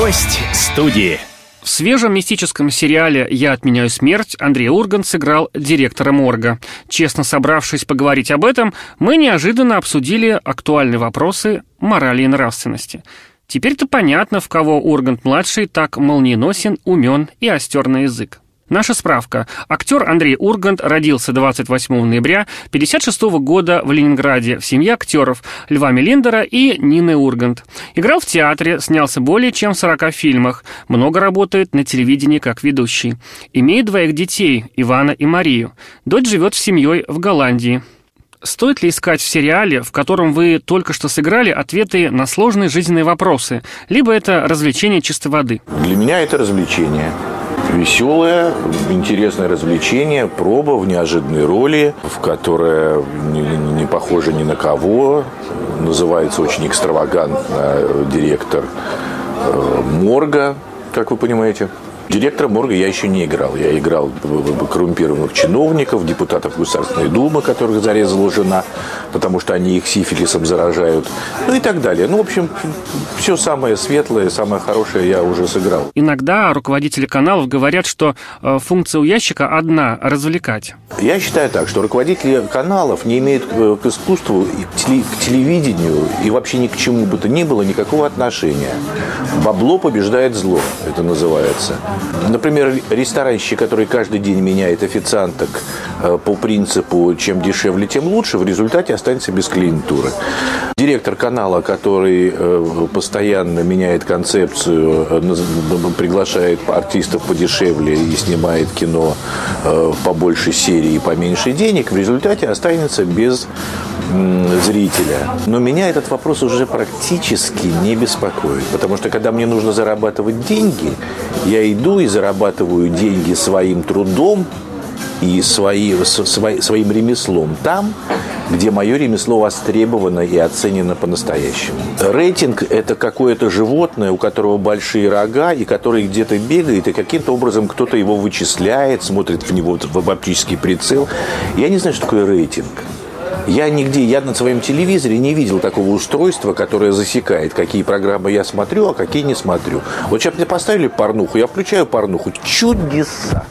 Гость студии. В свежем мистическом сериале «Я отменяю смерть» Андрей Ургант сыграл директора морга. Честно собравшись поговорить об этом, мы неожиданно обсудили актуальные вопросы морали и нравственности. Теперь-то понятно, в кого Ургант-младший так молниеносен, умен и остер на язык. Наша справка. Актер Андрей Ургант родился 28 ноября 1956 года в Ленинграде в семье актеров Льва Мелиндера и Нины Ургант. Играл в театре, снялся более чем в 40 фильмах, много работает на телевидении как ведущий. Имеет двоих детей, Ивана и Марию. Дочь живет с семьей в Голландии. Стоит ли искать в сериале, в котором вы только что сыграли, ответы на сложные жизненные вопросы, либо это развлечение чистой воды? Для меня это развлечение веселое, интересное развлечение, проба в неожиданной роли, в которой не, не похожа ни на кого. Называется очень экстравагантно директор э, морга, как вы понимаете. Директора морга я еще не играл. Я играл коррумпированных чиновников, депутатов Государственной Думы, которых зарезала жена, потому что они их сифилисом заражают, ну и так далее. Ну, в общем, все самое светлое, самое хорошее я уже сыграл. Иногда руководители каналов говорят, что э, функция у ящика одна – развлекать. Я считаю так, что руководители каналов не имеют э, к искусству, к телевидению и вообще ни к чему бы то ни было никакого отношения. Бабло побеждает зло, это называется. Например, ресторанщик, который каждый день меняет официанток э, по принципу «чем дешевле, тем лучше», в результате останется без клиентуры. Директор канала, который э, постоянно меняет концепцию, э, приглашает артистов подешевле и снимает кино по большей серии и по меньше денег, в результате останется без зрителя. Но меня этот вопрос уже практически не беспокоит, потому что когда мне нужно зарабатывать деньги, я иду и зарабатываю деньги своим трудом и свои, свои, своим ремеслом там, где мое ремесло востребовано и оценено по-настоящему. Рейтинг – это какое-то животное, у которого большие рога, и который где-то бегает, и каким-то образом кто-то его вычисляет, смотрит в него в оптический прицел. Я не знаю, что такое рейтинг. Я нигде, я на своем телевизоре не видел такого устройства, которое засекает, какие программы я смотрю, а какие не смотрю. Вот сейчас мне поставили порнуху, я включаю порнуху. Чудеса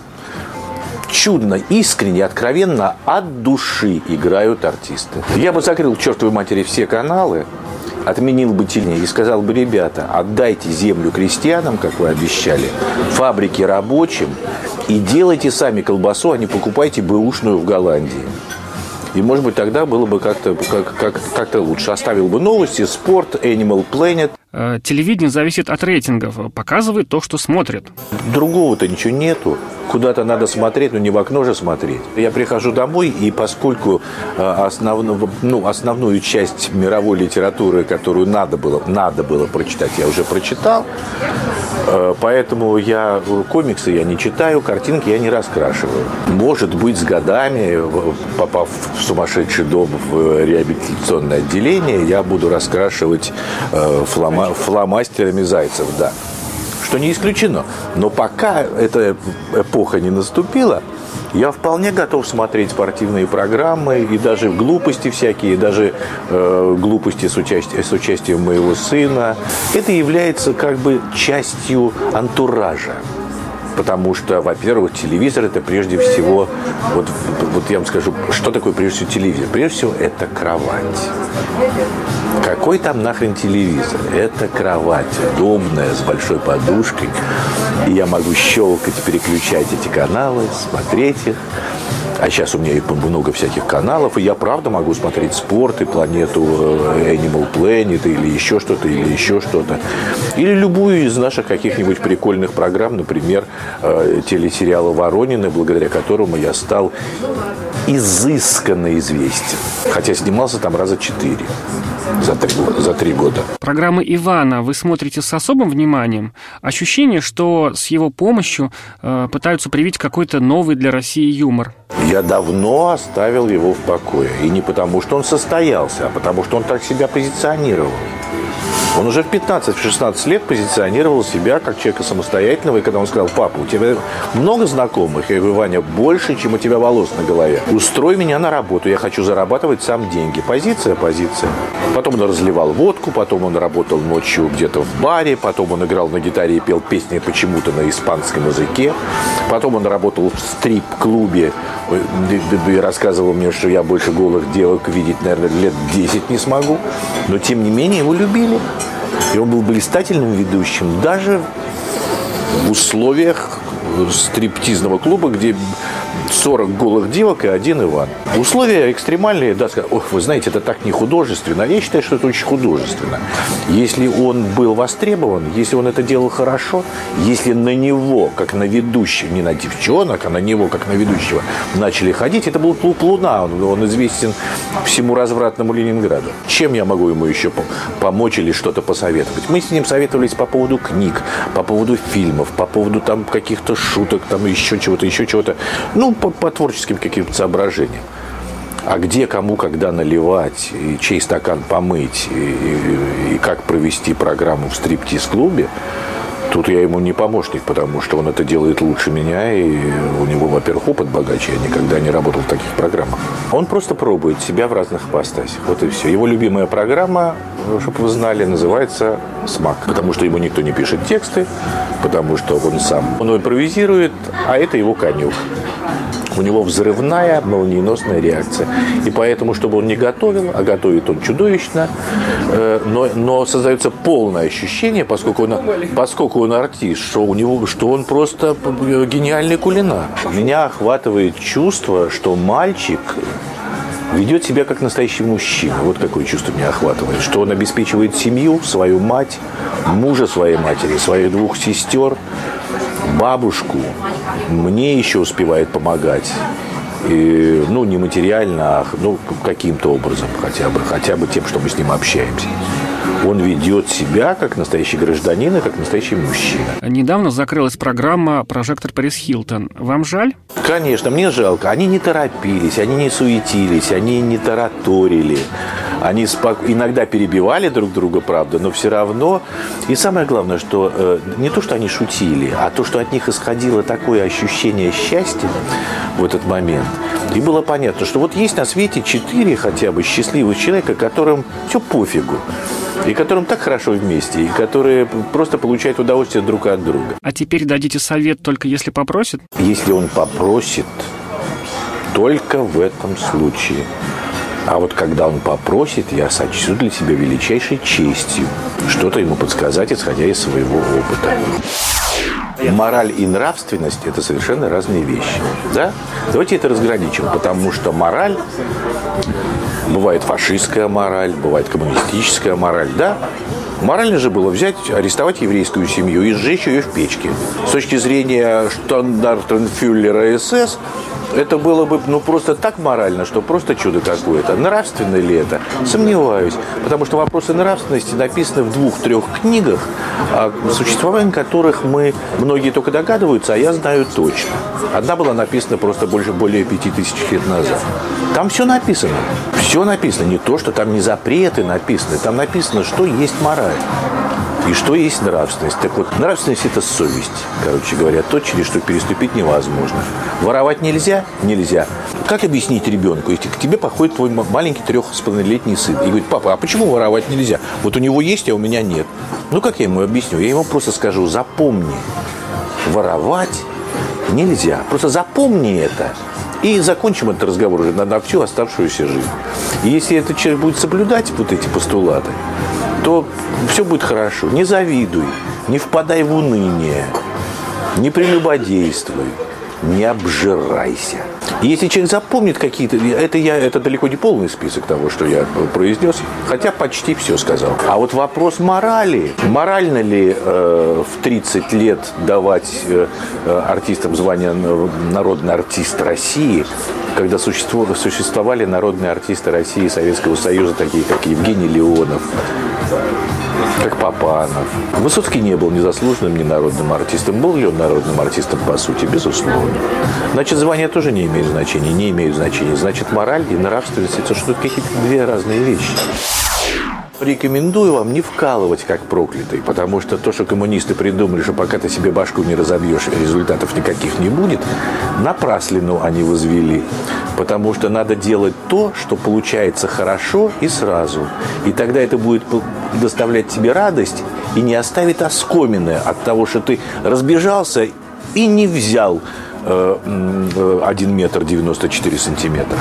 чудно, искренне, откровенно, от души играют артисты. Я бы закрыл чертовой матери все каналы, отменил бы телевидение и сказал бы, ребята, отдайте землю крестьянам, как вы обещали, фабрики рабочим, и делайте сами колбасу, а не покупайте бэушную в Голландии. И, может быть, тогда было бы как-то как, как, как лучше. Оставил бы новости, спорт, Animal Planet. Э, телевидение зависит от рейтингов. Показывает то, что смотрят. Другого-то ничего нету. Куда-то надо смотреть, но не в окно же смотреть. Я прихожу домой, и поскольку э, основную, ну, основную часть мировой литературы, которую надо было, надо было прочитать, я уже прочитал, Э, поэтому я комиксы я не читаю, картинки я не раскрашиваю. Может быть, с годами, попав в сумасшедший дом в реабилитационное отделение, я буду раскрашивать э, флома, фломастерами зайцев, да. Что не исключено. Но пока эта эпоха не наступила, я вполне готов смотреть спортивные программы и даже глупости всякие, даже э, глупости с, участием, с участием моего сына. Это является как бы частью антуража. Потому что, во-первых, телевизор это прежде всего, вот, вот я вам скажу, что такое прежде всего телевизор? Прежде всего это кровать. Какой там нахрен телевизор? Это кровать удобная, с большой подушкой. И я могу щелкать, переключать эти каналы, смотреть их. А сейчас у меня и много всяких каналов, и я правда могу смотреть спорт и планету э, Animal Planet или еще что-то, или еще что-то. Или любую из наших каких-нибудь прикольных программ, например, э, телесериала «Воронины», благодаря которому я стал изысканно известен. Хотя снимался там раза четыре за три, за три года. Программы Ивана вы смотрите с особым вниманием. Ощущение, что с его помощью э, пытаются привить какой-то новый для России юмор. Я давно оставил его в покое. И не потому, что он состоялся, а потому, что он так себя позиционировал. Он уже в 15-16 лет позиционировал себя как человека самостоятельного. И когда он сказал, папа, у тебя много знакомых? Я говорю, Ваня, больше, чем у тебя волос на голове. Устрой меня на работу, я хочу зарабатывать сам деньги. Позиция, позиция. Потом он разливал водку, потом он работал ночью где-то в баре, потом он играл на гитаре и пел песни почему-то на испанском языке. Потом он работал в стрип-клубе и рассказывал мне, что я больше голых девок видеть, наверное, лет 10 не смогу. Но, тем не менее, его любили. И он был блистательным ведущим даже в условиях стриптизного клуба, где 40 голых девок и один Иван. Условия экстремальные, да, ох, вы знаете, это так не художественно. Я считаю, что это очень художественно. Если он был востребован, если он это делал хорошо, если на него, как на ведущего, не на девчонок, а на него, как на ведущего, начали ходить, это был клуб «Луна». Он, он известен всему развратному Ленинграду. Чем я могу ему еще помочь или что-то посоветовать? Мы с ним советовались по поводу книг, по поводу фильмов, по поводу там каких-то шуток, там еще чего-то, еще чего-то. Ну, по, по творческим каким-то соображениям. А где, кому, когда наливать, и чей стакан помыть, и, и, и как провести программу в стриптиз-клубе, Тут я ему не помощник, потому что он это делает лучше меня, и у него, во-первых, опыт богаче, я никогда не работал в таких программах. Он просто пробует себя в разных ипостасях, вот и все. Его любимая программа, чтобы вы знали, называется «Смак», потому что ему никто не пишет тексты, потому что он сам, он импровизирует, а это его конек у него взрывная молниеносная реакция. И поэтому, чтобы он не готовил, а готовит он чудовищно, э, но, но создается полное ощущение, поскольку он, поскольку он артист, что, у него, что он просто гениальный кулинар. Меня охватывает чувство, что мальчик ведет себя как настоящий мужчина. Вот какое чувство меня охватывает. Что он обеспечивает семью, свою мать, мужа своей матери, своих двух сестер, бабушку, мне еще успевает помогать. И, ну, не материально, а ну, каким-то образом хотя бы, хотя бы тем, что мы с ним общаемся. Он ведет себя как настоящий гражданин и как настоящий мужчина. Недавно закрылась программа «Прожектор Парис Хилтон». Вам жаль? Конечно, мне жалко. Они не торопились, они не суетились, они не тараторили. Они спок... иногда перебивали друг друга, правда, но все равно. И самое главное, что э, не то, что они шутили, а то, что от них исходило такое ощущение счастья в этот момент. И было понятно, что вот есть на свете четыре хотя бы счастливых человека, которым все пофигу и которым так хорошо вместе, и которые просто получают удовольствие друг от друга. А теперь дадите совет только если попросит? Если он попросит, только в этом случае. А вот когда он попросит, я сочту для себя величайшей честью что-то ему подсказать, исходя из своего опыта. Мораль и нравственность – это совершенно разные вещи. Да? Давайте это разграничим, потому что мораль Бывает фашистская мораль, бывает коммунистическая мораль, да? Морально же было взять, арестовать еврейскую семью и сжечь ее в печке. С точки зрения штандартенфюллера СС, это было бы ну, просто так морально, что просто чудо какое-то. Нравственно ли это? Сомневаюсь. Потому что вопросы нравственности написаны в двух-трех книгах, о существовании которых мы многие только догадываются, а я знаю точно. Одна была написана просто больше более пяти тысяч лет назад. Там все написано. Все написано. Не то, что там не запреты написаны. Там написано, что есть мораль и что есть нравственность. Так вот, нравственность – это совесть, короче говоря, то, через что переступить невозможно. Воровать нельзя? Нельзя. Как объяснить ребенку, если к тебе походит твой маленький трех с половиной сын и говорит, папа, а почему воровать нельзя? Вот у него есть, а у меня нет. Ну, как я ему объясню? Я ему просто скажу, запомни, воровать нельзя. Просто запомни это. И закончим этот разговор уже на, на всю оставшуюся жизнь. Если этот человек будет соблюдать вот эти постулаты, то все будет хорошо. Не завидуй, не впадай в уныние, не прелюбодействуй, не обжирайся. И если человек запомнит какие-то, это, я, это далеко не полный список того, что я произнес, хотя почти все сказал. А вот вопрос морали. Морально ли э, в 30 лет давать э, артистам звание народный артист России, когда существовали народные артисты России и Советского Союза, такие как Евгений Леонов, как Папанов. Высоцкий не был ни заслуженным, ни народным артистом. Был ли он народным артистом, по сути? Безусловно. Значит, звания тоже не имеют значения, не имеют значения. Значит, мораль и нравственность – это что-то какие-то две разные вещи. Рекомендую вам не вкалывать как проклятый, потому что то, что коммунисты придумали, что пока ты себе башку не разобьешь, результатов никаких не будет, напраслину они возвели. Потому что надо делать то, что получается хорошо и сразу. И тогда это будет доставлять тебе радость и не оставит оскомины от того, что ты разбежался и не взял э, 1 метр 94 сантиметра.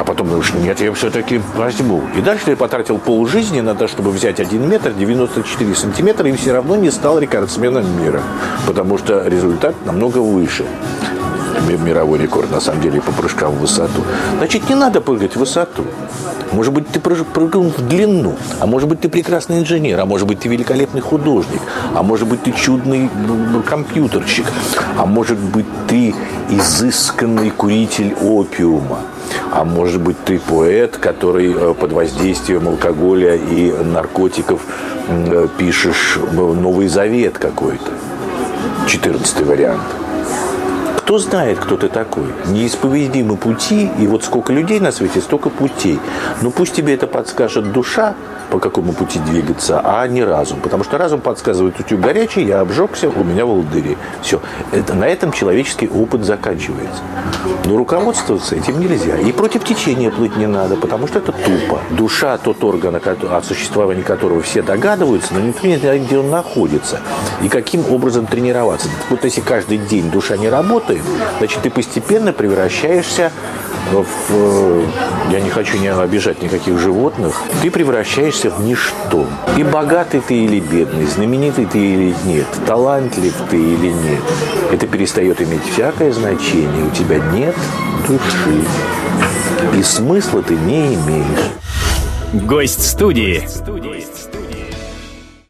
А потом думаешь, нет, я все-таки возьму. И дальше ты потратил полжизни на то, чтобы взять 1 метр 94 сантиметра, и все равно не стал рекордсменом мира. Потому что результат намного выше мировой рекорд, на самом деле, по прыжкам в высоту. Значит, не надо прыгать в высоту. Может быть, ты прыгал в длину, а может быть, ты прекрасный инженер, а может быть, ты великолепный художник, а может быть, ты чудный компьютерщик, а может быть, ты изысканный куритель опиума. А может быть, ты поэт, который э, под воздействием алкоголя и наркотиков э, пишешь Новый Завет какой-то. Четырнадцатый вариант. Кто знает, кто ты такой? Неисповедимы пути, и вот сколько людей на свете, столько путей. Но пусть тебе это подскажет душа, по какому пути двигаться, а не разум. Потому что разум подсказывает, утюг горячий, я обжегся, у меня волдыри. Все. Это, на этом человеческий опыт заканчивается. Но руководствоваться этим нельзя. И против течения плыть не надо, потому что это тупо. Душа тот орган, о существовании которого все догадываются, но никто не знает, где он находится. И каким образом тренироваться. Вот если каждый день душа не работает, значит, ты постепенно превращаешься в, э, я не хочу не обижать никаких животных, ты превращаешься в ничто. И богатый ты или бедный, знаменитый ты или нет, талантлив ты или нет, это перестает иметь всякое значение. У тебя нет души. И смысла ты не имеешь. Гость студии.